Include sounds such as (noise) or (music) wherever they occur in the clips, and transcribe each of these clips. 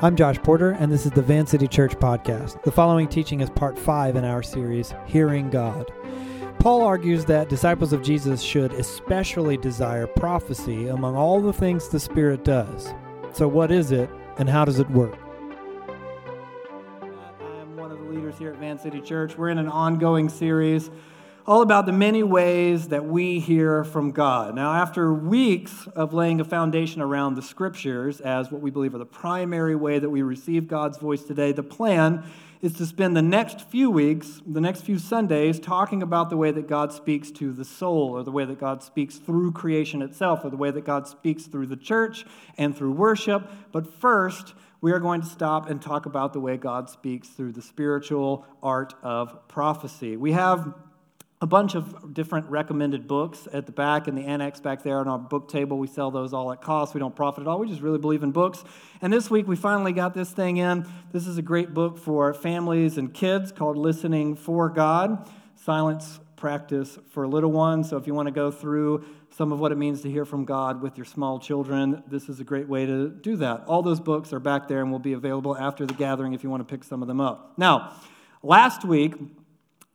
I'm Josh Porter, and this is the Van City Church podcast. The following teaching is part five in our series, Hearing God. Paul argues that disciples of Jesus should especially desire prophecy among all the things the Spirit does. So, what is it, and how does it work? I am one of the leaders here at Van City Church. We're in an ongoing series all about the many ways that we hear from God. Now, after weeks of laying a foundation around the scriptures as what we believe are the primary way that we receive God's voice today, the plan is to spend the next few weeks, the next few Sundays, talking about the way that God speaks to the soul, or the way that God speaks through creation itself, or the way that God speaks through the church and through worship. But first, we are going to stop and talk about the way God speaks through the spiritual art of prophecy. We have a bunch of different recommended books at the back and the annex back there on our book table. We sell those all at cost. We don't profit at all. We just really believe in books. And this week we finally got this thing in. This is a great book for families and kids called Listening for God Silence Practice for Little Ones. So if you want to go through some of what it means to hear from God with your small children, this is a great way to do that. All those books are back there and will be available after the gathering if you want to pick some of them up. Now, last week,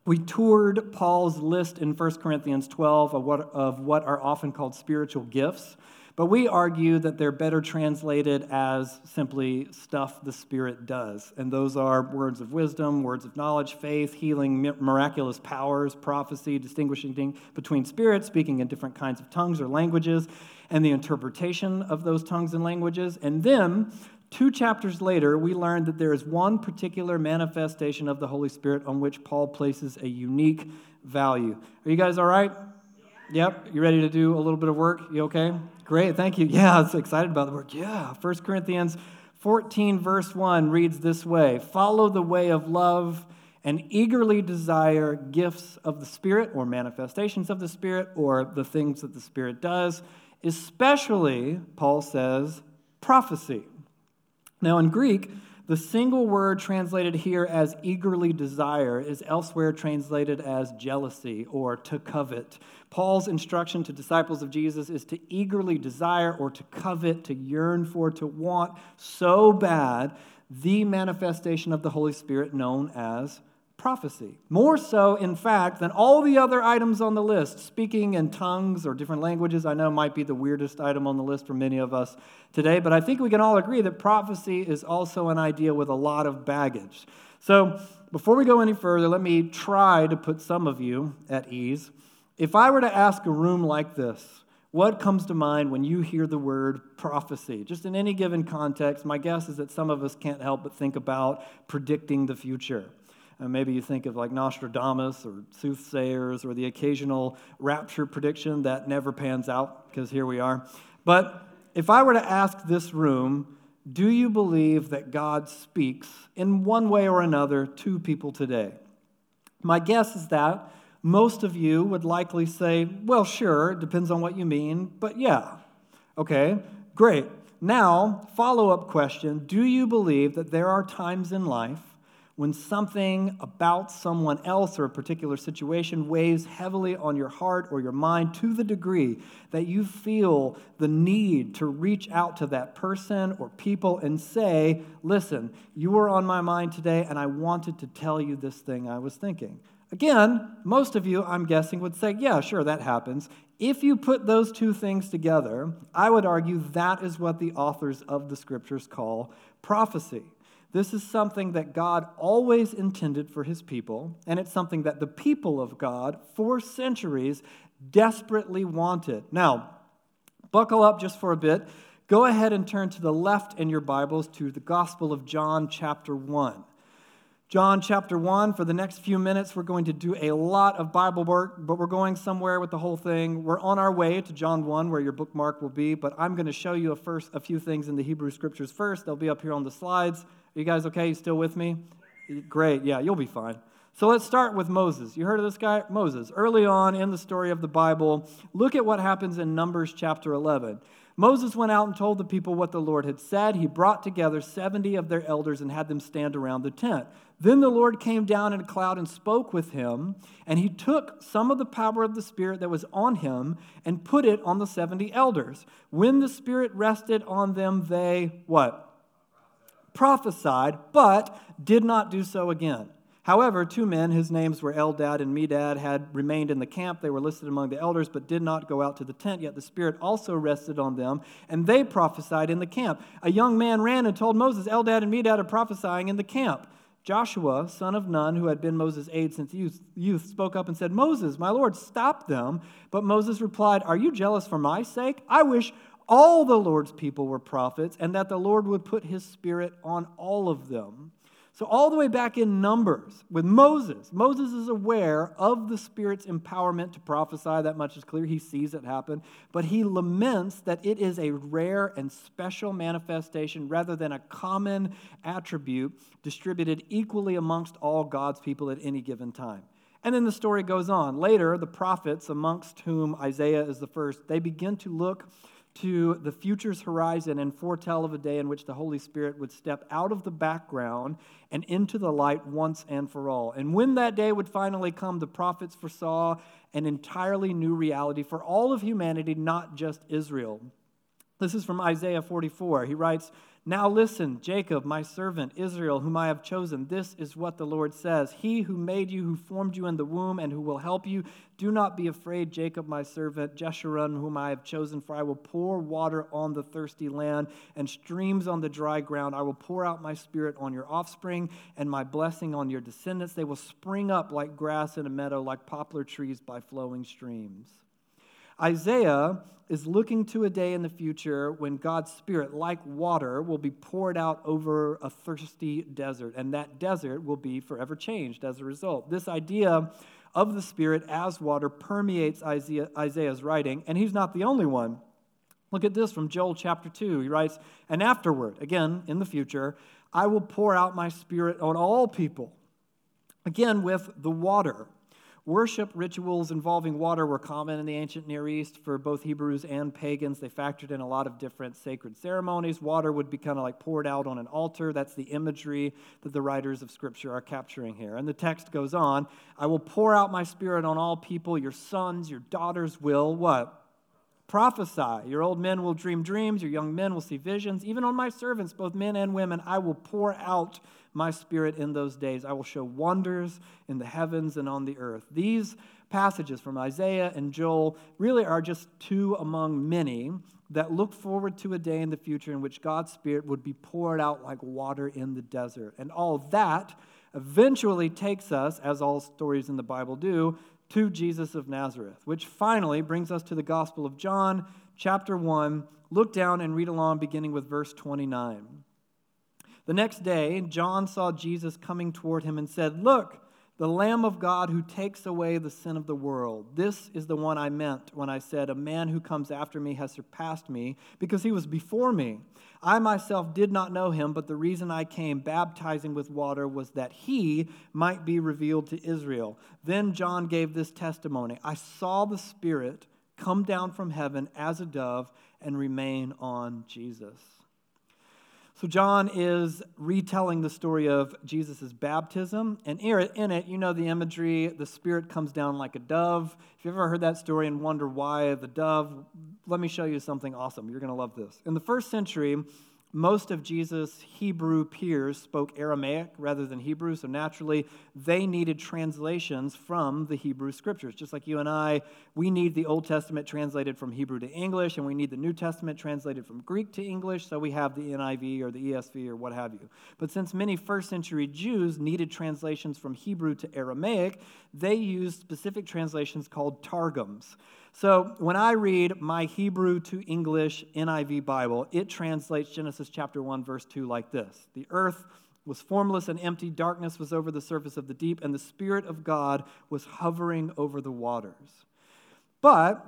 we toured Paul's list in 1 Corinthians 12 of what, of what are often called spiritual gifts, but we argue that they're better translated as simply stuff the Spirit does. And those are words of wisdom, words of knowledge, faith, healing, miraculous powers, prophecy, distinguishing between spirits, speaking in different kinds of tongues or languages, and the interpretation of those tongues and languages. And then Two chapters later, we learn that there is one particular manifestation of the Holy Spirit on which Paul places a unique value. Are you guys all right? Yep. You ready to do a little bit of work? You okay? Great. Thank you. Yeah, I was excited about the work. Yeah. 1 Corinthians 14, verse 1 reads this way Follow the way of love and eagerly desire gifts of the Spirit or manifestations of the Spirit or the things that the Spirit does, especially, Paul says, prophecy. Now, in Greek, the single word translated here as eagerly desire is elsewhere translated as jealousy or to covet. Paul's instruction to disciples of Jesus is to eagerly desire or to covet, to yearn for, to want so bad the manifestation of the Holy Spirit known as prophecy. More so, in fact, than all the other items on the list. Speaking in tongues or different languages, I know might be the weirdest item on the list for many of us today, but I think we can all agree that prophecy is also an idea with a lot of baggage. So, before we go any further, let me try to put some of you at ease. If I were to ask a room like this, what comes to mind when you hear the word prophecy? Just in any given context, my guess is that some of us can't help but think about predicting the future. And maybe you think of like Nostradamus or soothsayers or the occasional rapture prediction that never pans out because here we are. But if I were to ask this room, do you believe that God speaks in one way or another to people today? My guess is that most of you would likely say, well, sure, it depends on what you mean, but yeah. Okay, great. Now, follow up question Do you believe that there are times in life when something about someone else or a particular situation weighs heavily on your heart or your mind to the degree that you feel the need to reach out to that person or people and say, Listen, you were on my mind today, and I wanted to tell you this thing I was thinking. Again, most of you, I'm guessing, would say, Yeah, sure, that happens. If you put those two things together, I would argue that is what the authors of the scriptures call prophecy. This is something that God always intended for his people, and it's something that the people of God for centuries desperately wanted. Now, buckle up just for a bit. Go ahead and turn to the left in your Bibles to the Gospel of John, chapter 1. John chapter 1, for the next few minutes, we're going to do a lot of Bible work, but we're going somewhere with the whole thing. We're on our way to John 1, where your bookmark will be, but I'm going to show you a, first, a few things in the Hebrew Scriptures first. They'll be up here on the slides. You guys okay? You still with me? Great. Yeah, you'll be fine. So let's start with Moses. You heard of this guy? Moses. Early on in the story of the Bible, look at what happens in Numbers chapter 11. Moses went out and told the people what the Lord had said. He brought together 70 of their elders and had them stand around the tent. Then the Lord came down in a cloud and spoke with him, and he took some of the power of the Spirit that was on him and put it on the 70 elders. When the Spirit rested on them, they what? Prophesied, but did not do so again. However, two men, whose names were Eldad and Medad, had remained in the camp. They were listed among the elders, but did not go out to the tent. Yet the Spirit also rested on them, and they prophesied in the camp. A young man ran and told Moses, Eldad and Medad are prophesying in the camp. Joshua, son of Nun, who had been Moses' aide since youth, spoke up and said, Moses, my Lord, stop them. But Moses replied, Are you jealous for my sake? I wish all the Lord's people were prophets, and that the Lord would put his spirit on all of them. So, all the way back in Numbers with Moses, Moses is aware of the Spirit's empowerment to prophesy. That much is clear. He sees it happen. But he laments that it is a rare and special manifestation rather than a common attribute distributed equally amongst all God's people at any given time. And then the story goes on. Later, the prophets, amongst whom Isaiah is the first, they begin to look to the future's horizon and foretell of a day in which the Holy Spirit would step out of the background and into the light once and for all. And when that day would finally come, the prophets foresaw an entirely new reality for all of humanity, not just Israel. This is from Isaiah 44. He writes, now listen, Jacob, my servant, Israel, whom I have chosen. This is what the Lord says He who made you, who formed you in the womb, and who will help you. Do not be afraid, Jacob, my servant, Jeshurun, whom I have chosen, for I will pour water on the thirsty land and streams on the dry ground. I will pour out my spirit on your offspring and my blessing on your descendants. They will spring up like grass in a meadow, like poplar trees by flowing streams. Isaiah is looking to a day in the future when God's Spirit, like water, will be poured out over a thirsty desert, and that desert will be forever changed as a result. This idea of the Spirit as water permeates Isaiah's writing, and he's not the only one. Look at this from Joel chapter 2. He writes, And afterward, again, in the future, I will pour out my Spirit on all people. Again, with the water. Worship rituals involving water were common in the ancient Near East for both Hebrews and pagans. They factored in a lot of different sacred ceremonies. Water would be kind of like poured out on an altar. That's the imagery that the writers of Scripture are capturing here. And the text goes on I will pour out my spirit on all people. Your sons, your daughters will what? Prophesy. Your old men will dream dreams. Your young men will see visions. Even on my servants, both men and women, I will pour out my spirit in those days. I will show wonders in the heavens and on the earth. These passages from Isaiah and Joel really are just two among many that look forward to a day in the future in which God's Spirit would be poured out like water in the desert. And all that eventually takes us, as all stories in the Bible do, to Jesus of Nazareth, which finally brings us to the Gospel of John, chapter 1. Look down and read along, beginning with verse 29. The next day, John saw Jesus coming toward him and said, Look, the Lamb of God who takes away the sin of the world. This is the one I meant when I said, A man who comes after me has surpassed me because he was before me. I myself did not know him, but the reason I came baptizing with water was that he might be revealed to Israel. Then John gave this testimony I saw the Spirit come down from heaven as a dove and remain on Jesus. So, John is retelling the story of Jesus' baptism. And in it, you know the imagery the Spirit comes down like a dove. If you've ever heard that story and wonder why the dove, let me show you something awesome. You're going to love this. In the first century, most of Jesus' Hebrew peers spoke Aramaic rather than Hebrew, so naturally they needed translations from the Hebrew scriptures. Just like you and I, we need the Old Testament translated from Hebrew to English, and we need the New Testament translated from Greek to English, so we have the NIV or the ESV or what have you. But since many first century Jews needed translations from Hebrew to Aramaic, they used specific translations called Targums. So when I read my Hebrew to English NIV Bible, it translates Genesis chapter 1, verse 2 like this The earth was formless and empty, darkness was over the surface of the deep, and the Spirit of God was hovering over the waters. But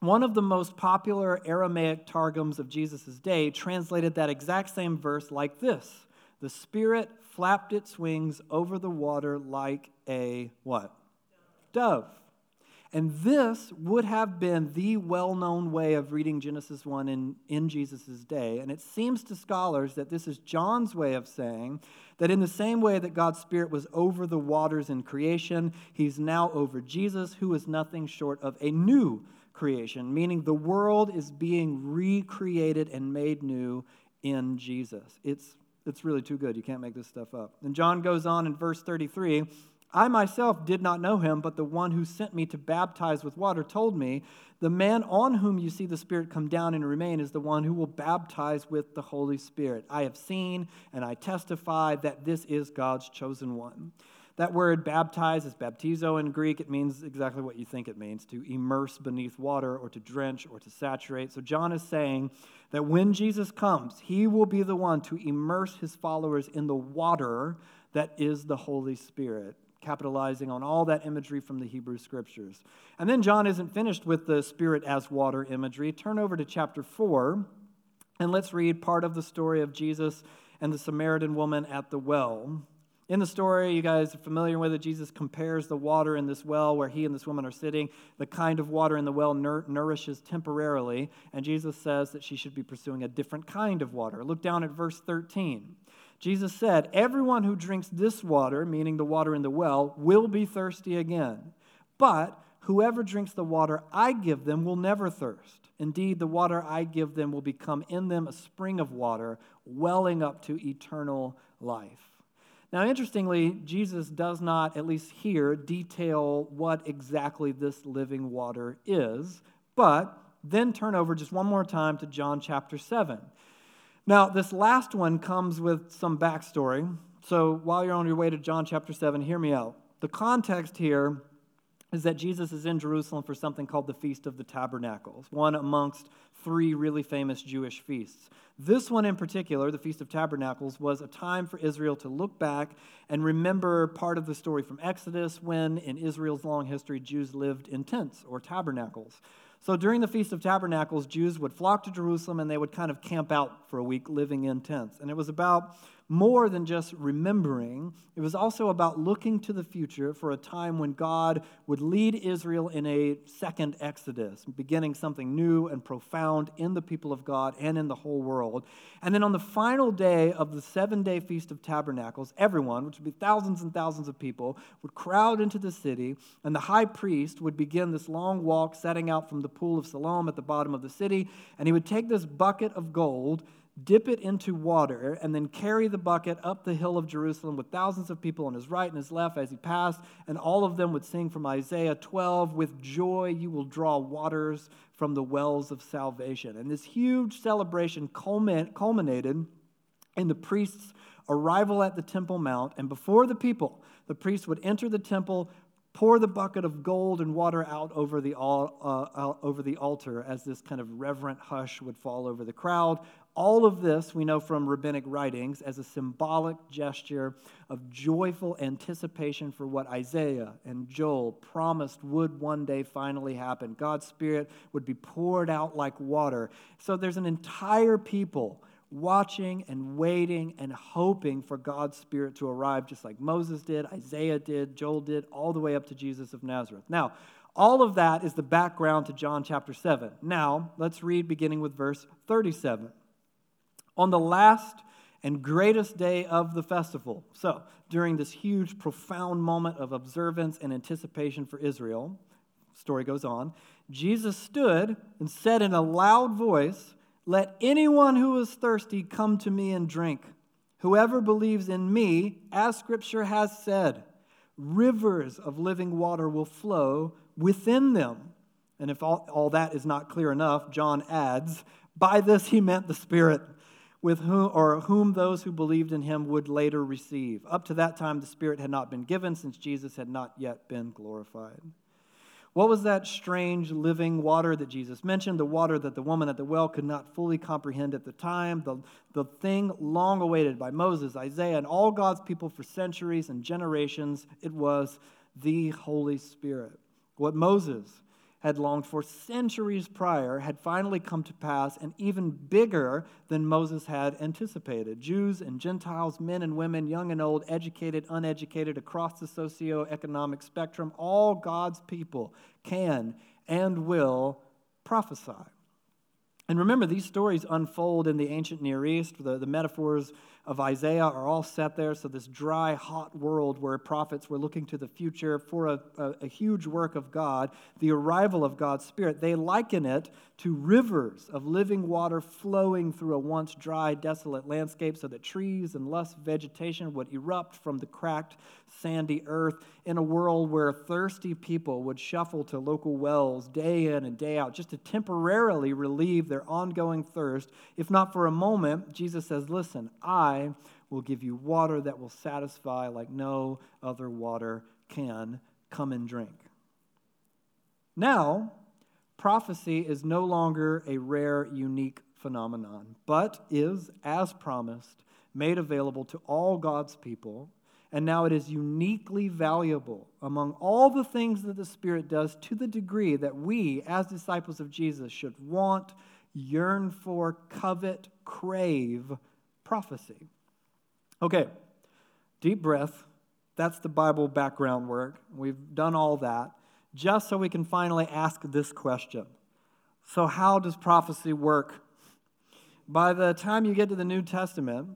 one of the most popular Aramaic targums of Jesus' day translated that exact same verse like this The Spirit flapped its wings over the water like a what? Dove. And this would have been the well known way of reading Genesis 1 in, in Jesus' day. And it seems to scholars that this is John's way of saying that in the same way that God's Spirit was over the waters in creation, he's now over Jesus, who is nothing short of a new creation, meaning the world is being recreated and made new in Jesus. It's It's really too good. You can't make this stuff up. And John goes on in verse 33 I myself did not know him, but the one who sent me to baptize with water told me, The man on whom you see the Spirit come down and remain is the one who will baptize with the Holy Spirit. I have seen and I testify that this is God's chosen one. That word baptize is baptizo in Greek. It means exactly what you think it means to immerse beneath water or to drench or to saturate. So John is saying that when Jesus comes, he will be the one to immerse his followers in the water that is the Holy Spirit capitalizing on all that imagery from the Hebrew scriptures. And then John isn't finished with the Spirit as water imagery. Turn over to chapter 4, and let's read part of the story of Jesus and the Samaritan woman at the well. In the story, you guys are familiar with it. Jesus compares the water in this well where he and this woman are sitting. The kind of water in the well nour- nourishes temporarily, and Jesus says that she should be pursuing a different kind of water. Look down at verse 13. Jesus said, Everyone who drinks this water, meaning the water in the well, will be thirsty again. But whoever drinks the water I give them will never thirst. Indeed, the water I give them will become in them a spring of water, welling up to eternal life. Now, interestingly, Jesus does not, at least here, detail what exactly this living water is, but then turn over just one more time to John chapter 7. Now, this last one comes with some backstory. So while you're on your way to John chapter 7, hear me out. The context here is that Jesus is in Jerusalem for something called the Feast of the Tabernacles, one amongst three really famous Jewish feasts. This one in particular, the Feast of Tabernacles, was a time for Israel to look back and remember part of the story from Exodus when, in Israel's long history, Jews lived in tents or tabernacles. So during the Feast of Tabernacles, Jews would flock to Jerusalem and they would kind of camp out for a week living in tents. And it was about more than just remembering, it was also about looking to the future for a time when God would lead Israel in a second Exodus, beginning something new and profound in the people of God and in the whole world. And then on the final day of the seven day Feast of Tabernacles, everyone, which would be thousands and thousands of people, would crowd into the city, and the high priest would begin this long walk setting out from the pool of Siloam at the bottom of the city, and he would take this bucket of gold dip it into water, and then carry the bucket up the hill of Jerusalem with thousands of people on his right and his left as he passed, and all of them would sing from Isaiah 12 With joy you will draw waters from the wells of salvation. And this huge celebration culminated in the priest's arrival at the Temple Mount, and before the people, the priest would enter the temple, pour the bucket of gold and water out over the, uh, over the altar as this kind of reverent hush would fall over the crowd. All of this we know from rabbinic writings as a symbolic gesture of joyful anticipation for what Isaiah and Joel promised would one day finally happen. God's Spirit would be poured out like water. So there's an entire people watching and waiting and hoping for God's Spirit to arrive, just like Moses did, Isaiah did, Joel did, all the way up to Jesus of Nazareth. Now, all of that is the background to John chapter 7. Now, let's read beginning with verse 37 on the last and greatest day of the festival. So, during this huge, profound moment of observance and anticipation for Israel, story goes on, Jesus stood and said in a loud voice, Let anyone who is thirsty come to me and drink. Whoever believes in me, as scripture has said, rivers of living water will flow within them. And if all, all that is not clear enough, John adds, By this he meant the Spirit with whom or whom those who believed in him would later receive. Up to that time, the Spirit had not been given since Jesus had not yet been glorified. What was that strange living water that Jesus mentioned? The water that the woman at the well could not fully comprehend at the time, the, the thing long awaited by Moses, Isaiah, and all God's people for centuries and generations. It was the Holy Spirit. What Moses had longed for centuries prior had finally come to pass and even bigger than Moses had anticipated. Jews and Gentiles, men and women, young and old, educated, uneducated, across the socioeconomic spectrum, all God's people can and will prophesy. And remember, these stories unfold in the ancient Near East. The, the metaphors of Isaiah are all set there. So, this dry, hot world where prophets were looking to the future for a, a, a, huge work of God, the arrival of God's Spirit, they liken it to rivers of living water flowing through a once dry, desolate landscape so that trees and lush vegetation would erupt from the cracked, sandy earth in a world where thirsty people would shuffle to local wells day in and day out just to temporarily relieve their ongoing thirst. If not for a moment, Jesus says, Listen, I will give you water that will satisfy like no other water can. Come and drink. Now, prophecy is no longer a rare, unique phenomenon, but is, as promised, made available to all God's people. And now it is uniquely valuable among all the things that the Spirit does to the degree that we, as disciples of Jesus, should want, yearn for, covet, crave prophecy. Okay, deep breath. That's the Bible background work. We've done all that just so we can finally ask this question So, how does prophecy work? By the time you get to the New Testament,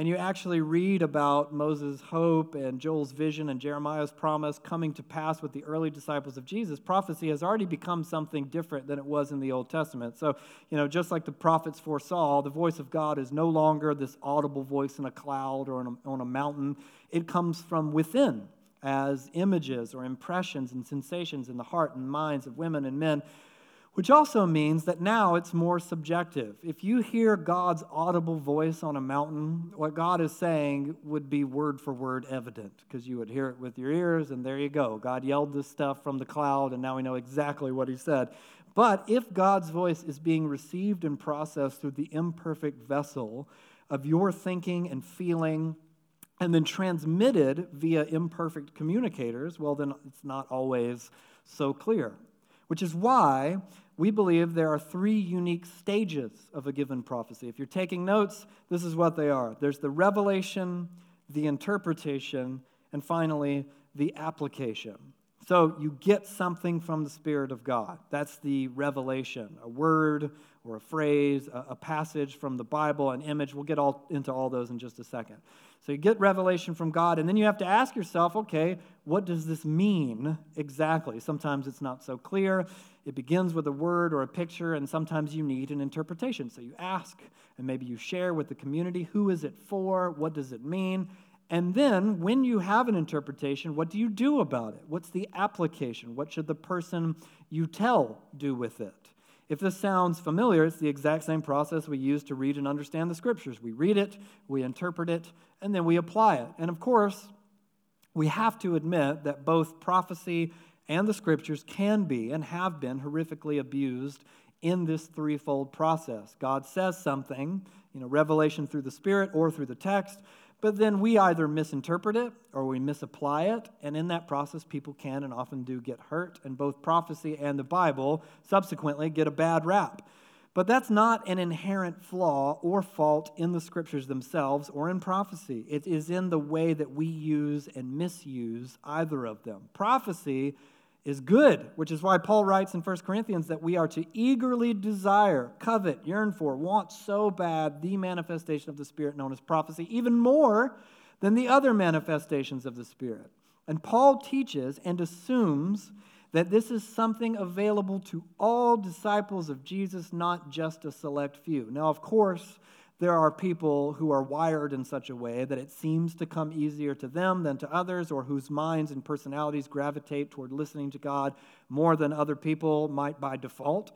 and you actually read about Moses' hope and Joel's vision and Jeremiah's promise coming to pass with the early disciples of Jesus, prophecy has already become something different than it was in the Old Testament. So, you know, just like the prophets foresaw, the voice of God is no longer this audible voice in a cloud or on a, on a mountain, it comes from within as images or impressions and sensations in the heart and minds of women and men, which also means that now it's more subjective. If you hear God's audible voice on a mountain, what God is saying would be word for word evident because you would hear it with your ears, and there you go. God yelled this stuff from the cloud, and now we know exactly what He said. But if God's voice is being received and processed through the imperfect vessel of your thinking and feeling, and then transmitted via imperfect communicators, well, then it's not always so clear. Which is why we believe there are three unique stages of a given prophecy. If you're taking notes, this is what they are there's the revelation, the interpretation, and finally, the application. So you get something from the Spirit of God. That's the revelation, a word or a phrase, a, passage from the Bible, an image. We'll get all into all those in just a second. So you get revelation from God, and then you have to ask yourself, okay, what does this mean exactly? Sometimes it's not so clear. It begins with a word or a picture, and sometimes you need an interpretation. So you ask, and maybe you share with the community who is it for? What does it mean? And then, when you have an interpretation, what do you do about it? What's the application? What should the person you tell do with it? If this sounds familiar, it's the exact same process we use to read and understand the scriptures. We read it, we interpret it, and then we apply it. And of course, we have to admit that both prophecy and the scriptures can be and have been horrifically abused in this threefold process. God says something, you know, revelation through the Spirit or through the text, but then we either misinterpret it or we misapply it. And in that process, people can and often do get hurt. And both prophecy and the Bible subsequently get a bad rap. But that's not an inherent flaw or fault in the scriptures themselves or in prophecy. It is in the way that we use and misuse either of them. Prophecy is good, which is why Paul writes in 1 Corinthians that we are to eagerly desire, covet, yearn for, want so bad the manifestation of the Spirit known as prophecy, even more than the other manifestations of the Spirit. And Paul teaches and assumes that this is something available to all disciples of Jesus, not just a select few. Now, of course, there are people who are wired in such a way that it seems to come easier to them than to others, or whose minds and personalities gravitate toward listening to God more than other people might by default.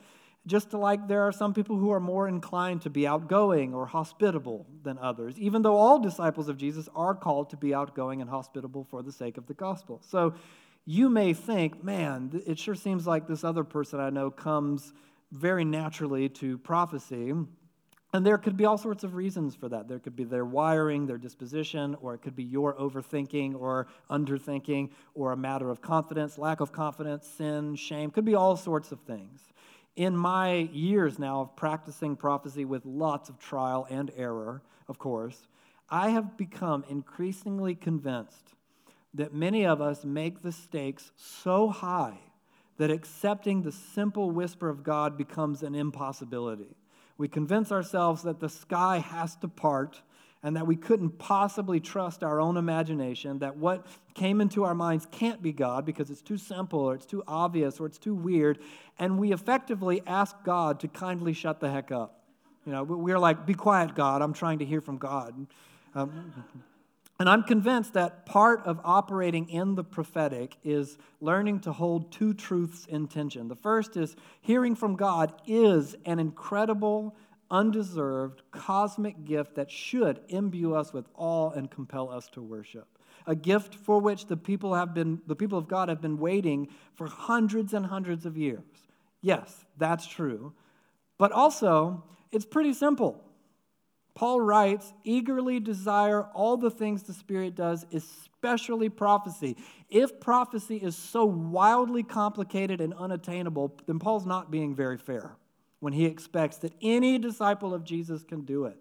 Just like there are some people who are more inclined to be outgoing or hospitable than others, even though all disciples of Jesus are called to be outgoing and hospitable for the sake of the gospel. So you may think, man, it sure seems like this other person I know comes very naturally to prophecy and there could be all sorts of reasons for that. There could be their wiring, their disposition, or it could be your overthinking or underthinking, or a matter of confidence, lack of confidence, sin, shame. Could be all sorts of things. In my years now of practicing prophecy with lots of trial and error, of course, I have become increasingly convinced that many of us make the stakes so high that accepting the simple whisper of God becomes an impossibility We convince ourselves that the sky has to part and that we couldn't possibly trust our own imagination, that what came into our minds can't be God because it's too simple or it's too obvious or it's too weird. And we effectively ask God to kindly shut the heck up. You know, we're like, be quiet, God. I'm trying to hear from God. Um, (laughs) and I'm convinced that part of operating in the prophetic is learning to hold two truths in tension. The first is hearing from God is an incredible, undeserved, cosmic gift that should imbue us with awe and compel us to worship. A gift for which the people have been the people of God have been waiting for hundreds and hundreds of years. Yes, that's true. But also, it's pretty simple. Paul writes, eagerly desire all the things the Spirit does, especially prophecy. If prophecy is so wildly complicated and unattainable, then Paul's not being very fair when he expects that any disciple of Jesus can do it.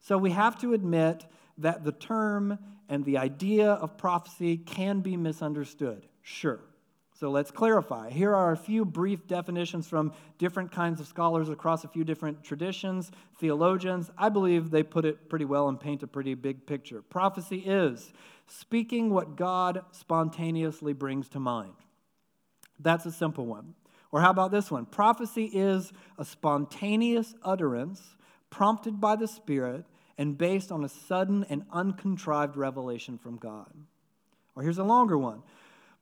So we have to admit that the term and the idea of prophecy can be misunderstood. Sure. So let's clarify. Here are a few brief definitions from different kinds of scholars across a few different traditions, theologians. I believe they put it pretty well and paint a pretty big picture. Prophecy is speaking what God spontaneously brings to mind. That's a simple one. Or how about this one? Prophecy is a spontaneous utterance prompted by the Spirit and based on a sudden and uncontrived revelation from God. Or here's a longer one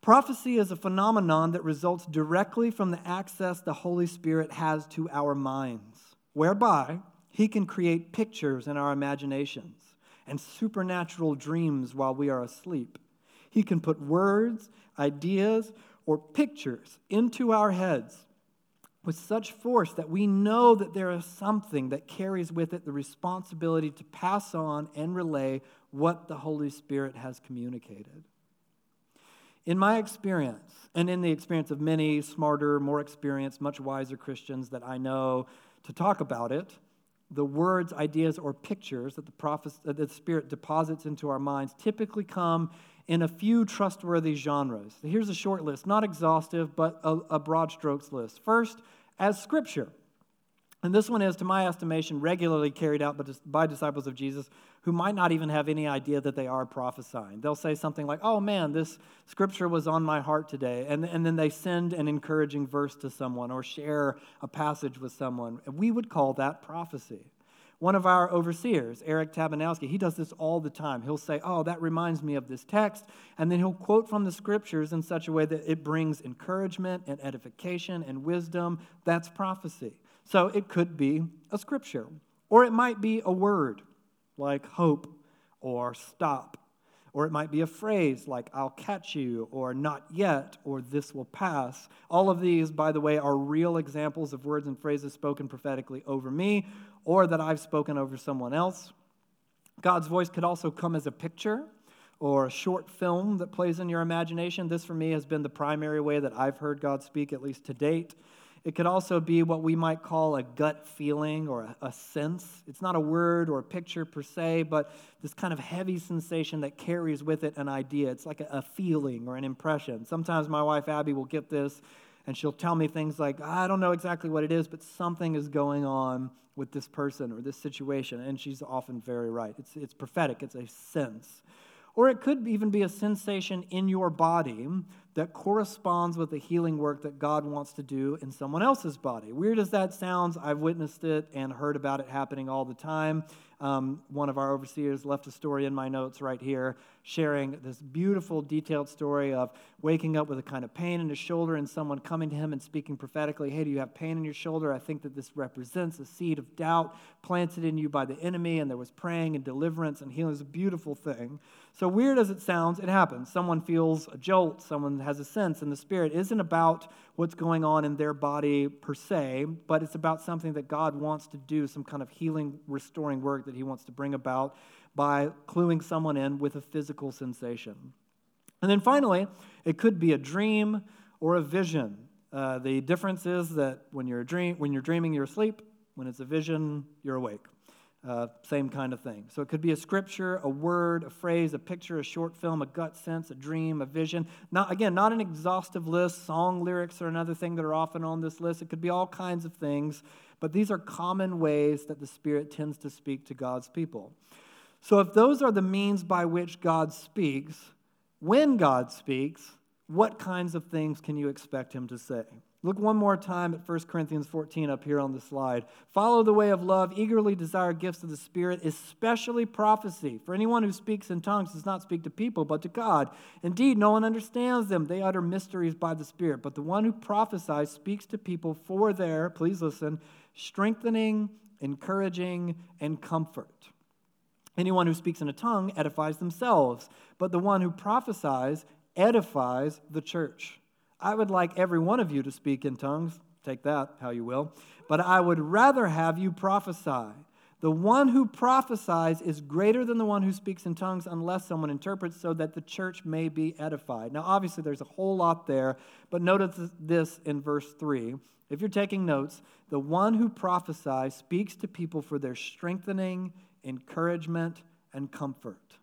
Prophecy is a phenomenon that results directly from the access the Holy Spirit has to our minds, whereby He can create pictures in our imaginations and supernatural dreams while we are asleep. He can put words, ideas, or pictures into our heads with such force that we know that there is something that carries with it the responsibility to pass on and relay what the Holy Spirit has communicated. In my experience, and in the experience of many smarter, more experienced, much wiser Christians that I know to talk about it, the words, ideas, or pictures that the, prophet, that the Spirit deposits into our minds typically come in a few trustworthy genres. Here's a short list, not exhaustive, but a, a broad strokes list. First, as Scripture. And this one is, to my estimation, regularly carried out by disciples of Jesus who might not even have any idea that they are prophesying. They'll say something like, Oh man, this scripture was on my heart today. And, and then they send an encouraging verse to someone or share a passage with someone. We would call that prophecy. One of our overseers, Eric Tabanowski, he does this all the time. He'll say, Oh, that reminds me of this text. And then he'll quote from the scriptures in such a way that it brings encouragement and edification and wisdom. That's prophecy. So it could be a scripture, or it might be a word like hope or stop, or it might be a phrase like I'll catch you or not yet or this will pass. All of these, by the way, are real examples of words and phrases spoken prophetically over me or that I've spoken over someone else. God's voice could also come as a picture or a short film that plays in your imagination. This, for me, has been the primary way that I've heard God speak, at least to date. It could also be what we might call a gut feeling or a, a, sense. It's not a word or a picture per se, but this kind of heavy sensation that carries with it an idea. It's like a, a feeling or an impression. Sometimes my wife Abby will get this and she'll tell me things like, I don't know exactly what it is, but something is going on with this person or this situation. And she's often very right. It's, it's prophetic, it's a sense. Or it could even be a sensation in your body that corresponds with the healing work that God wants to do in someone else's body. Weird as that sounds, I've witnessed it and heard about it happening all the time. Um, one of our overseers left a story in my notes right here, sharing this beautiful, detailed story of waking up with a kind of pain in his shoulder and someone coming to him and speaking prophetically, Hey, do you have pain in your shoulder? I think that this represents a seed of doubt planted in you by the enemy. And there was praying and deliverance and healing. It's a beautiful thing. So, weird as it sounds, it happens. Someone feels a jolt, someone has a sense, and the Spirit isn't about what's going on in their body per se, but it's about something that God wants to do, some kind of healing, restoring work that He wants to bring about by cluing someone in with a physical sensation. And then finally, it could be a dream or a vision. Uh, the difference is that when you're, dream, when you're dreaming, you're asleep. When it's a vision, you're awake. Uh, same kind of thing. So it could be a scripture, a word, a phrase, a picture, a short film, a gut sense, a dream, a vision. Not again, not an exhaustive list. Song lyrics are another thing that are often on this list. It could be all kinds of things, but these are common ways that the Spirit tends to speak to God's people. So if those are the means by which God speaks, when God speaks, what kinds of things can you expect him to say? Look one more time at 1 Corinthians 14 up here on the slide. Follow the way of love, eagerly desire gifts of the Spirit, especially prophecy. For anyone who speaks in tongues does not speak to people, but to God. Indeed, no one understands them. They utter mysteries by the Spirit. But the one who prophesies speaks to people for their, please listen, strengthening, encouraging, and comfort. Anyone who speaks in a tongue edifies themselves, but the one who prophesies edifies the church. I would like every one of you to speak in tongues. Take that how you will. But I would rather have you prophesy. The one who prophesies is greater than the one who speaks in tongues unless someone interprets so that the church may be edified. Now, obviously, there's a whole lot there, but notice this in verse 3. If you're taking notes, the one who prophesies speaks to people for their strengthening, encouragement, and comfort.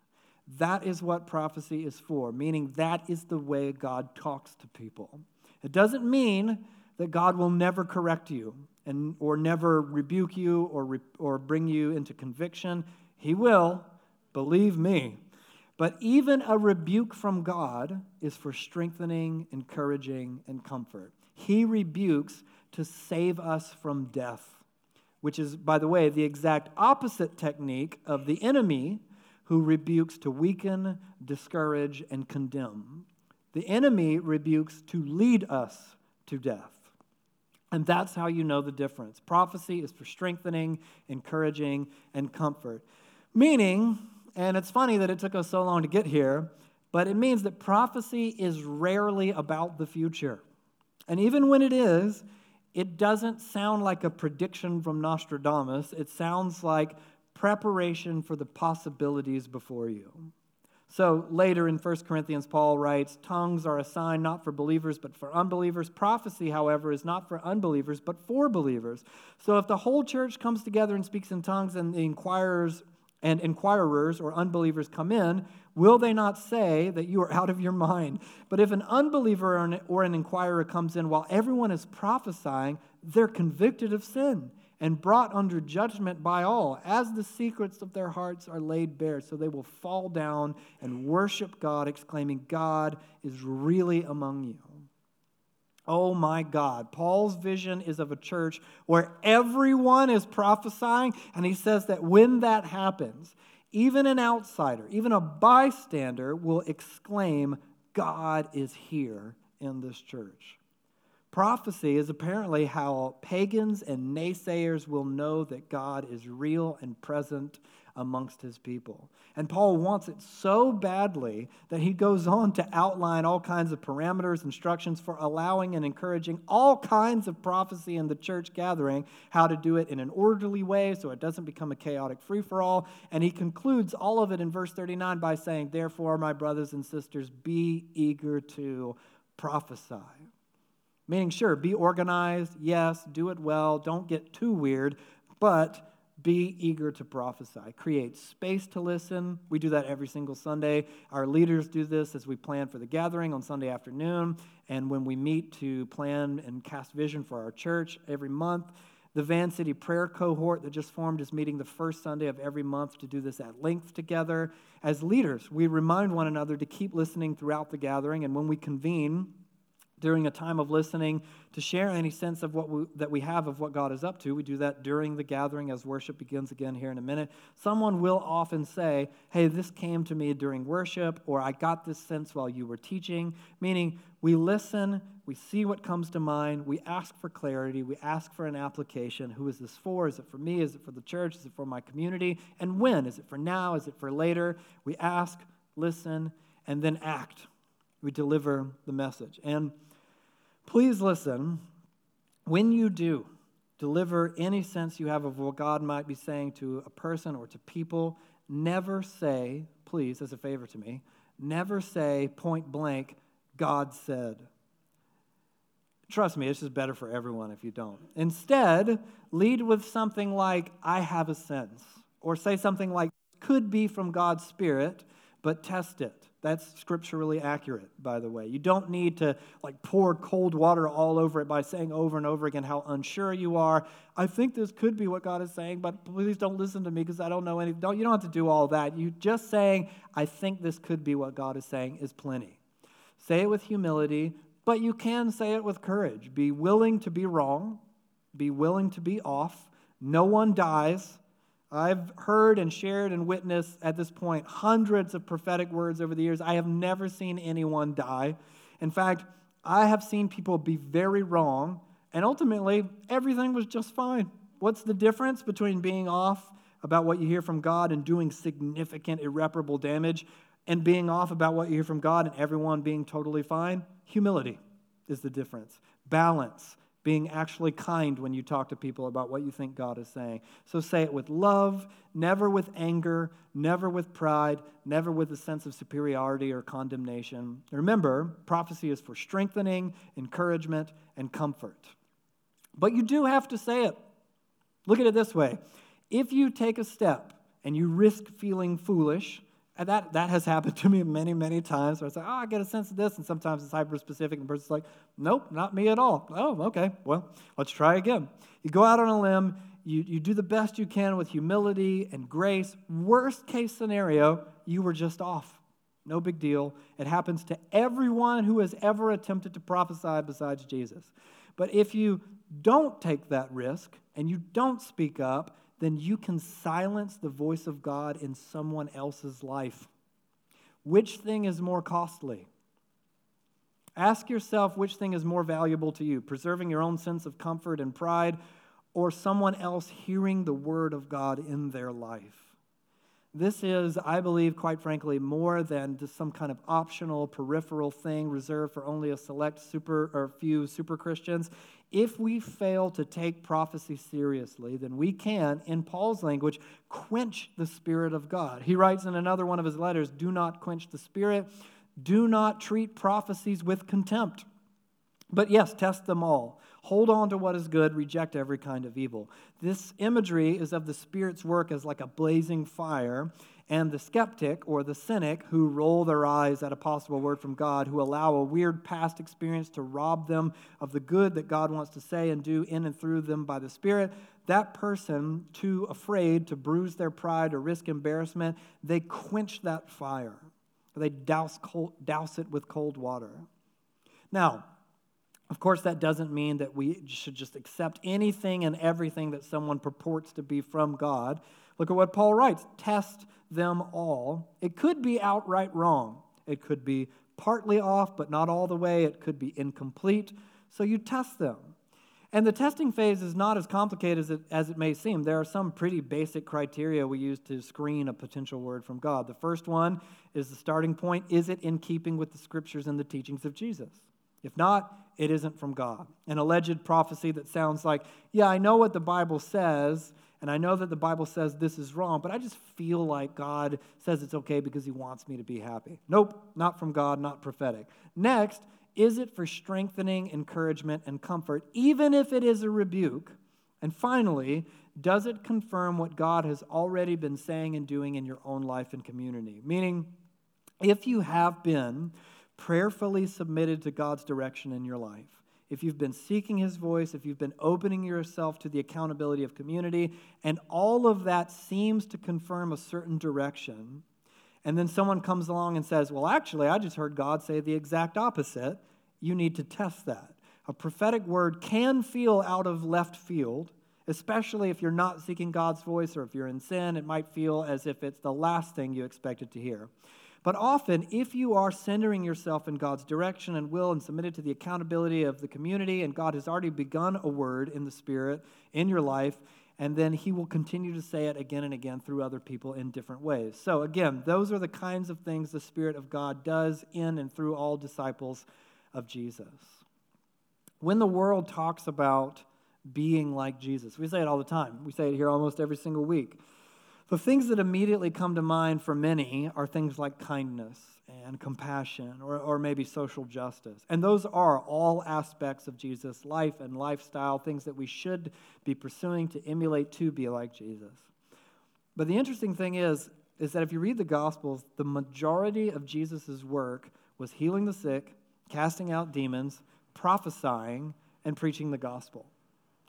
That is what prophecy is for, meaning that is the way God talks to people. It doesn't mean that God will never correct you and, or never rebuke you or, re, or bring you into conviction. He will, believe me. But even a rebuke from God is for strengthening, encouraging, and comfort. He rebukes to save us from death, which is, by the way, the exact opposite technique of the enemy who rebukes to weaken, discourage, and condemn. The enemy rebukes to lead us to death. And that's how you know the difference. Prophecy is for strengthening, encouraging, and comfort. Meaning, and it's funny that it took us so long to get here, but it means that prophecy is rarely about the future. And even when it is, it doesn't sound like a prediction from Nostradamus. It sounds like preparation for the possibilities before you. So later in 1 Corinthians, Paul writes, Tongues are a sign not for believers, but for unbelievers. Prophecy, however, is not for unbelievers, but for believers. So if the whole church comes together and speaks in tongues and the inquirers and inquirers or unbelievers come in, will they not say that you are out of your mind? But if an unbeliever or an, or an inquirer comes in while everyone is prophesying, they're convicted of sin and brought under judgment by all, as the secrets of their hearts are laid bare. So they will fall down and worship God, exclaiming, God is really among you. Oh my God. Paul's vision is of a church where everyone is prophesying, and he says that when that happens, even an outsider, even a bystander will exclaim, God is here in this church. Prophecy is apparently how pagans and naysayers will know that God is real and present amongst his people. And Paul wants it so badly that he goes on to outline all kinds of parameters, instructions for allowing and encouraging all kinds of prophecy in the church gathering, how to do it in an orderly way so it doesn't become a chaotic free for all. And he concludes all of it in verse 39 by saying, Therefore, my brothers and sisters, be eager to prophesy. Meaning, sure, be organized, yes, do it well, don't get too weird, but be eager to prophesy. Create space to listen. We do that every single Sunday. Our leaders do this as we plan for the gathering on Sunday afternoon, and when we meet to plan and cast vision for our church every month. The Van City prayer cohort that just formed is meeting the first Sunday of every month to do this at length together. As leaders, we remind one another to keep listening throughout the gathering, and when we convene, during a time of listening to share any sense of what we, that we have of what God is up to. We do that during the gathering as worship begins again here in a minute. Someone will often say, Hey, this came to me during worship, or I got this sense while you were teaching, meaning we listen, we see what comes to mind, we ask for clarity, we ask for an application. Who is this for? Is it for me? Is it for the church? Is it for my community? And when? Is it for now? Is it for later? We ask, listen, and then act. We deliver the message. And Please listen. When you do deliver any sense you have of what God might be saying to a person or to people, never say, please, as a favor to me, never say point blank, God said. Trust me, this is better for everyone if you don't. Instead, lead with something like, I have a sense, Or say something like, could be from God's Spirit, but test it. That's scripturally accurate, by the way. You don't need to like pour cold water all over it by saying over and over again how unsure you are. I think this could be what God is saying, but please don't listen to me because I don't know anything. Don't, you don't have to do all that. You just saying, I think this could be what God is saying is plenty. Say it with humility, but you can say it with courage. Be willing to be wrong, be willing to be off. No one dies. I've heard and shared and witnessed at this point hundreds of prophetic words over the years. I have never seen anyone die. In fact, I have seen people be very wrong, and ultimately, everything was just fine. What's the difference between being off about what you hear from God and doing significant, irreparable damage, and being off about what you hear from God and everyone being totally fine? Humility is the difference. Balance, being actually kind when you talk to people about what you think God is saying. So say it with love, never with anger, never with pride, never with a sense of superiority or condemnation. Remember, prophecy is for strengthening, encouragement, and comfort. But you do have to say it. Look at it this way if you take a step and you risk feeling foolish, and that, that has happened (laughs) to me many, many times where I say, oh, I get a sense of this. And sometimes it's hyper specific, and the person's like, nope, not me at all. Oh, okay, well, let's try again. You go out on a limb, you, you do the best you can with humility and grace. Worst case scenario, you were just off. No big deal. It happens to everyone who has ever attempted to prophesy besides Jesus. But if you don't take that risk and you don't speak up, then you can silence the voice of God in someone else's life. Which thing is more costly? Ask yourself which thing is more valuable to you preserving your own sense of comfort and pride, or someone else hearing the word of God in their life. This is, I believe, quite frankly, more than just some kind of optional peripheral thing reserved for only a select super or few super Christians. If we fail to take prophecy seriously, then we can, in Paul's language, quench the Spirit of God. He writes in another one of his letters do not quench the Spirit, do not treat prophecies with contempt. But yes, test them all. Hold on to what is good, reject every kind of evil. This imagery is of the Spirit's work as like a blazing fire, and the skeptic or the cynic who roll their eyes at a possible word from God, who allow a weird past experience to rob them of the good that God wants to say and do in and through them by the Spirit, that person, too afraid to bruise their pride or risk embarrassment, they quench that fire. They douse, cold, douse it with cold water. Now, of course, that doesn't mean that we should just accept anything and everything that someone purports to be from God. Look at what Paul writes test them all. It could be outright wrong, it could be partly off, but not all the way, it could be incomplete. So you test them. And the testing phase is not as complicated as it, as it may seem. There are some pretty basic criteria we use to screen a potential word from God. The first one is the starting point is it in keeping with the scriptures and the teachings of Jesus? If not, it isn't from God. An alleged prophecy that sounds like, yeah, I know what the Bible says, and I know that the Bible says this is wrong, but I just feel like God says it's okay because he wants me to be happy. Nope, not from God, not prophetic. Next, is it for strengthening, encouragement, and comfort, even if it is a rebuke? And finally, does it confirm what God has already been saying and doing in your own life and community? Meaning, if you have been prayerfully submitted to God's direction in your life, if you've been seeking His voice, if you've been opening yourself to the accountability of community, and all of that seems to confirm a certain direction, and then someone comes along and says, Well, actually, I just heard God say the exact opposite, you need to test that. A prophetic word can feel out of left field, especially if you're not seeking God's voice or if you're in sin. It might feel as if it's the last thing you expected to hear. But often, if you are centering yourself in God's direction and will and submitted to the accountability of the community, and God has already begun a word in the Spirit in your life, and then He will continue to say it again and again through other people in different ways. So, again, those are the kinds of things the Spirit of God does in and through all disciples of Jesus. When the world talks about being like Jesus, we say it all the time, we say it here almost every single week. The things that immediately come to mind for many are things like kindness and compassion or, or maybe social justice. And those are all aspects of Jesus' life and lifestyle, things that we should be pursuing to emulate to be like Jesus. But the interesting thing is, is that if you read the Gospels, the majority of Jesus' work was healing the sick, casting out demons, prophesying, and preaching the gospel.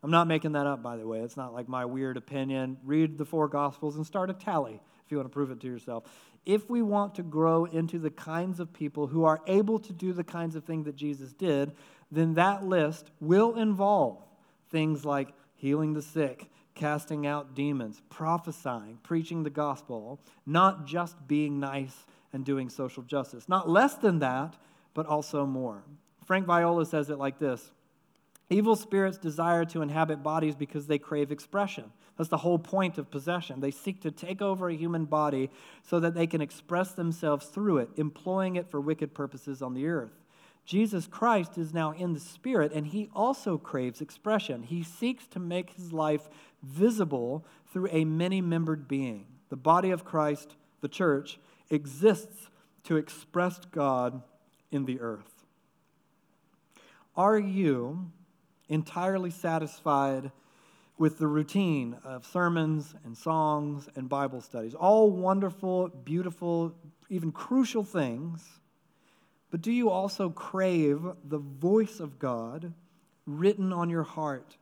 I'm not making that up, by the way. It's not like my weird opinion. Read the four Gospels and start a tally if you want to prove it to yourself. If we want to grow into the kinds of people who are able to do the kinds of things that Jesus did, then that list will involve things like healing the sick, casting out demons, prophesying, preaching the gospel, not just being nice and doing social justice. Not less than that, but also more. Frank Viola says it like this Evil spirits desire to inhabit bodies because they crave expression. That's the whole point of possession. They seek to take over a human body so that they can express themselves through it, employing it for wicked purposes on the earth. Jesus Christ is now in the Spirit, and he also craves expression. He seeks to make his life visible through a many membered being. The body of Christ, the church, exists to express God in the earth. Are you entirely satisfied with the routine of sermons and songs and Bible studies. All wonderful, beautiful, even crucial things. But do you also crave the voice of God written on your heart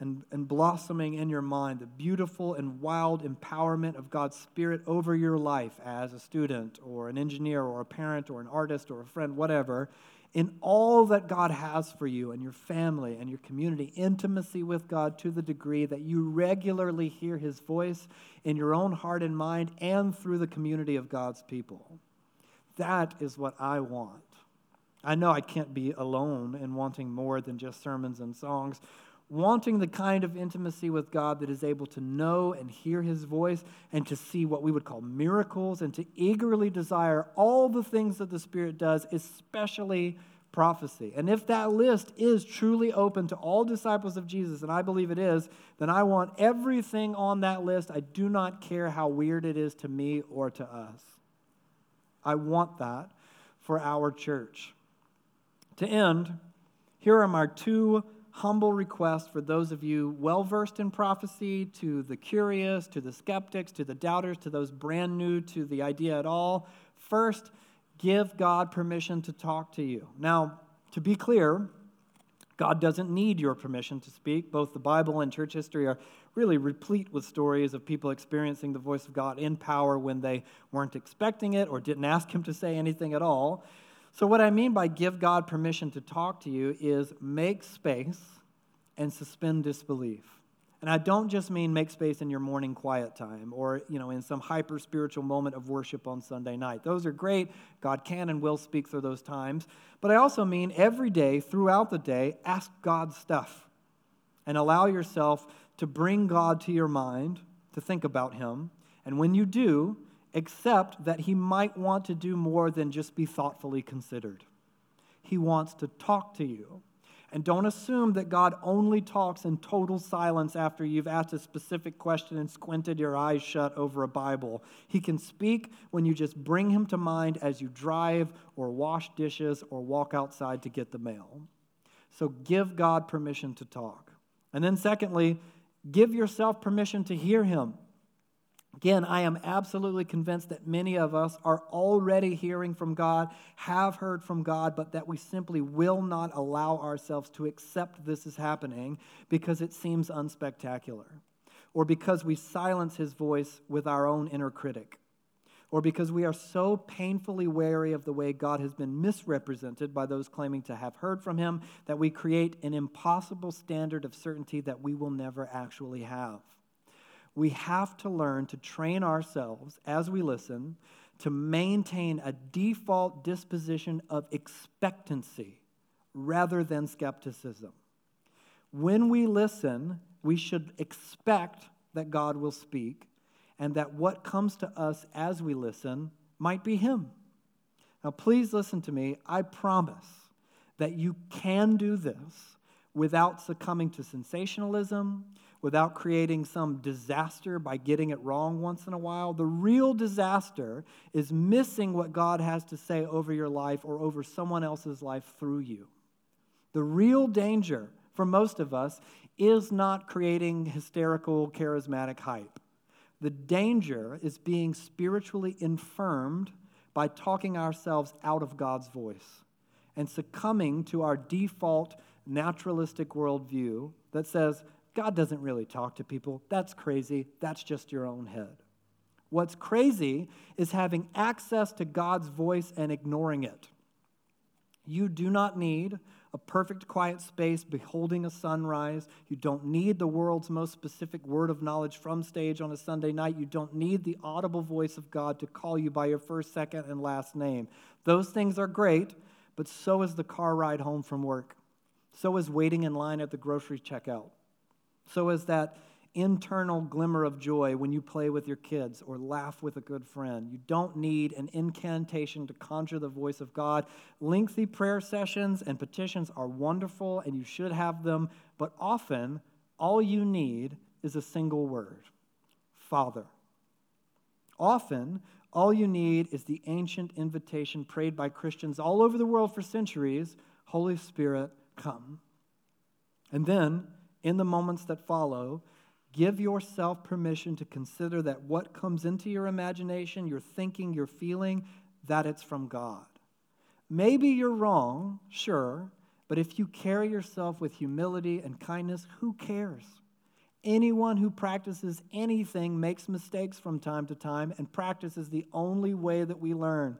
and, and blossoming in your mind, the beautiful and wild empowerment of God's Spirit over your life as a student or an engineer or a parent or an artist or a friend, whatever? In all that God has for you and your family and your community, intimacy with God to the degree that you regularly hear His voice in your own heart and mind and through the community of God's people. That is what I want. I know I can't be alone in wanting more than just sermons and songs wanting the kind of intimacy with God that is able to know and hear his voice and to see what we would call miracles and to eagerly desire all the things that the Spirit does, especially prophecy. And if that list is truly open to all disciples of Jesus, and I believe it is, then I want everything on that list. I do not care how weird it is to me or to us. I want that for our church. To end, here are my two humble request for those of you well versed in prophecy, to the curious, to the skeptics, to the doubters, to those brand new to the idea at all. First, give God permission to talk to you. Now, to be clear, God doesn't need your permission to speak. Both the Bible and church history are really replete with stories of people experiencing the voice of God in power when they weren't expecting it or didn't ask Him to say anything at all. So, what I mean by give God permission to talk to you is make space and suspend disbelief. And I don't just mean make space in your morning quiet time or, you know, in some hyper spiritual moment of worship on Sunday night. Those are great. God can and will speak through those times. But I also mean every day, throughout the day, ask God stuff and allow yourself to bring God to your mind, to think about Him. And when you do, except that he might want to do more than just be thoughtfully considered. He wants to talk to you. And don't assume that God only talks in total silence after you've asked a specific question and squinted your eyes shut over a Bible. He can speak when you just bring him to mind as you drive or wash dishes or walk outside to get the mail. So give God permission to talk. And then, secondly, give yourself permission to hear him. Again, I am absolutely convinced that many of us are already hearing from God, have heard from God, but that we simply will not allow ourselves to accept this is happening because it seems unspectacular, or because we silence His voice with our own inner critic, or because we are so painfully wary of the way God has been misrepresented by those claiming to have heard from Him that we create an impossible standard of certainty that we will never actually have we have to learn to train ourselves as we listen to maintain a default disposition of expectancy rather than skepticism. When we listen, we should expect that God will speak and that what comes to us as we listen might be Him. Now, please listen to me. I promise that you can do this without succumbing to sensationalism, without creating some disaster by getting it wrong once in a while. The real disaster is missing what God has to say over your life or over someone else's life through you. The real danger for most of us is not creating hysterical, charismatic hype. The danger is being spiritually infirmed by talking ourselves out of God's voice and succumbing to our default naturalistic worldview that says, God doesn't really talk to people. That's crazy. That's just your own head. What's crazy is having access to God's voice and ignoring it. You do not need a perfect quiet space beholding a sunrise. You don't need the world's most specific word of knowledge from stage on a Sunday night. You don't need the audible voice of God to call you by your first, second, and last name. Those things are great, but so is the car ride home from work. So is waiting in line at the grocery checkout. So is that internal glimmer of joy when you play with your kids or laugh with a good friend. You don't need an incantation to conjure the voice of God. Lengthy prayer sessions and petitions are wonderful and you should have them, but often all you need is a single word Father. Often, all you need is the ancient invitation prayed by Christians all over the world for centuries Holy Spirit, come. And then, in the moments that follow, Give yourself permission to consider that what comes into your imagination, your thinking, your feeling, that it's from God. Maybe you're wrong, sure, but if you carry yourself with humility and kindness, who cares? Anyone who practices anything makes mistakes from time to time, and practice is the only way that we learn.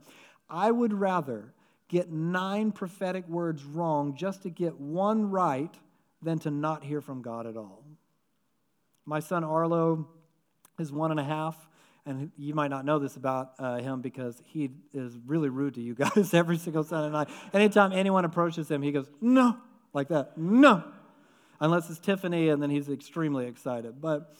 I would rather get nine prophetic words wrong just to get one right than to not hear from God at all. My son Arlo is one and a half, and you might not know this about uh, him because he is really rude to you guys (laughs) every single Sunday night. Anytime anyone approaches him, he goes, No, like that, no. Unless it's Tiffany, and then he's extremely excited. But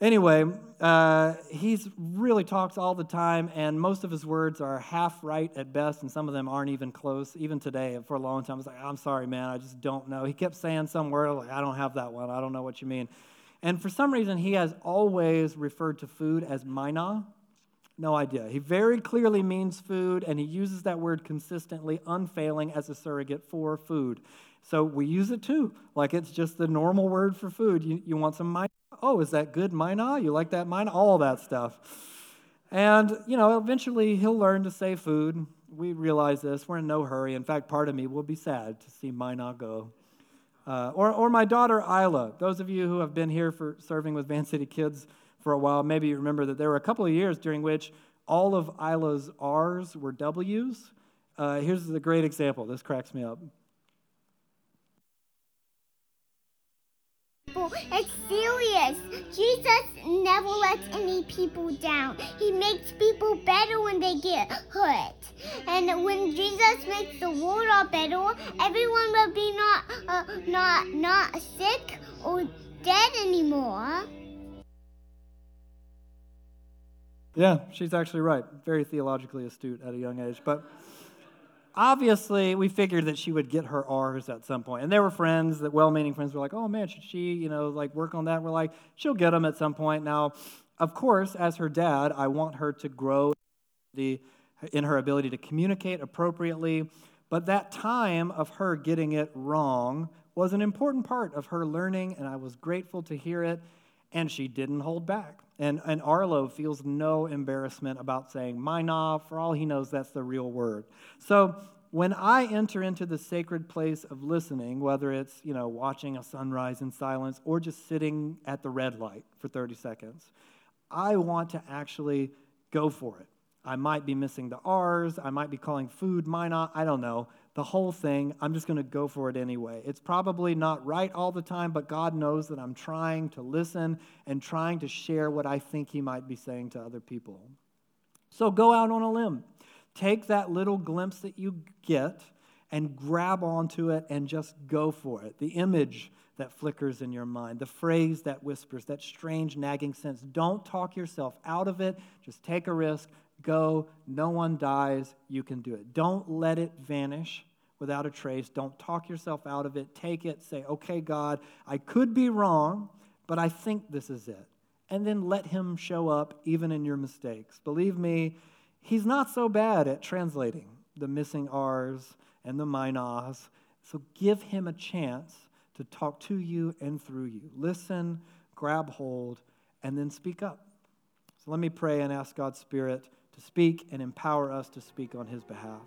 anyway, uh, he's really talks all the time, and most of his words are half right at best, and some of them aren't even close. Even today, for a long time, I was like, I'm sorry, man, I just don't know. He kept saying some word, like, I don't have that one, I don't know what you mean. And for some reason, he has always referred to food as mina. No idea. He very clearly means food, and he uses that word consistently, unfailing, as a surrogate for food. So we use it too, like it's just the normal word for food. You, you want some mina? Oh, is that good mina? You like that mina? All that stuff. And, you know, eventually he'll learn to say food. We realize this. We're in no hurry. In fact, part of me will be sad to see mina go. Uh, or, or my daughter Isla. Those of you who have been here for serving with Van City Kids for a while, maybe you remember that there were a couple of years during which all of Isla's R's were W's. Uh, here's a great example. This cracks me up. It's serious. Jesus never lets any people down. He makes people better when they get hurt. And when Jesus makes the world better, everyone will be not uh, not not sick or dead anymore. Yeah, she's actually right. Very theologically astute at a young age, but obviously we figured that she would get her R's at some. And there were friends, that well-meaning friends were like, oh man, should she, you know, like work on that? We're like, she'll get them at some point. Now, of course, as her dad, I want her to grow the, in her ability to communicate appropriately. But that time of her getting it wrong was an important part of her learning, and I was grateful to hear it. And she didn't hold back. And, and Arlo feels no embarrassment about saying mina. For all he knows, that's the real word. So when I enter into the sacred place of listening, whether it's you know watching a sunrise in silence or just sitting at the red light for 30 seconds, I want to actually go for it. I might be missing the R's. I might be calling food mina. I don't know the whole thing. I'm just going to go for it anyway. It's probably not right all the time, but God knows that I'm trying to listen and trying to share what I think He might be saying to other people. So go out on a limb. Take that little glimpse that you get and grab onto it and just go for it. The image that flickers in your mind, the phrase that whispers, that strange nagging sense. Don't talk yourself out of it. Just take a risk. Go. No one dies. You can do it. Don't let it vanish without a trace. Don't talk yourself out of it. Take it. Say, okay, God, I could be wrong, but I think this is it. And then let Him show up even in your mistakes. Believe me, He's not so bad at translating the missing R's and the minas. So give Him a chance to talk to you and through you. Listen, grab hold, and then speak up. So let me pray and ask God's Spirit to speak and empower us to speak on his behalf.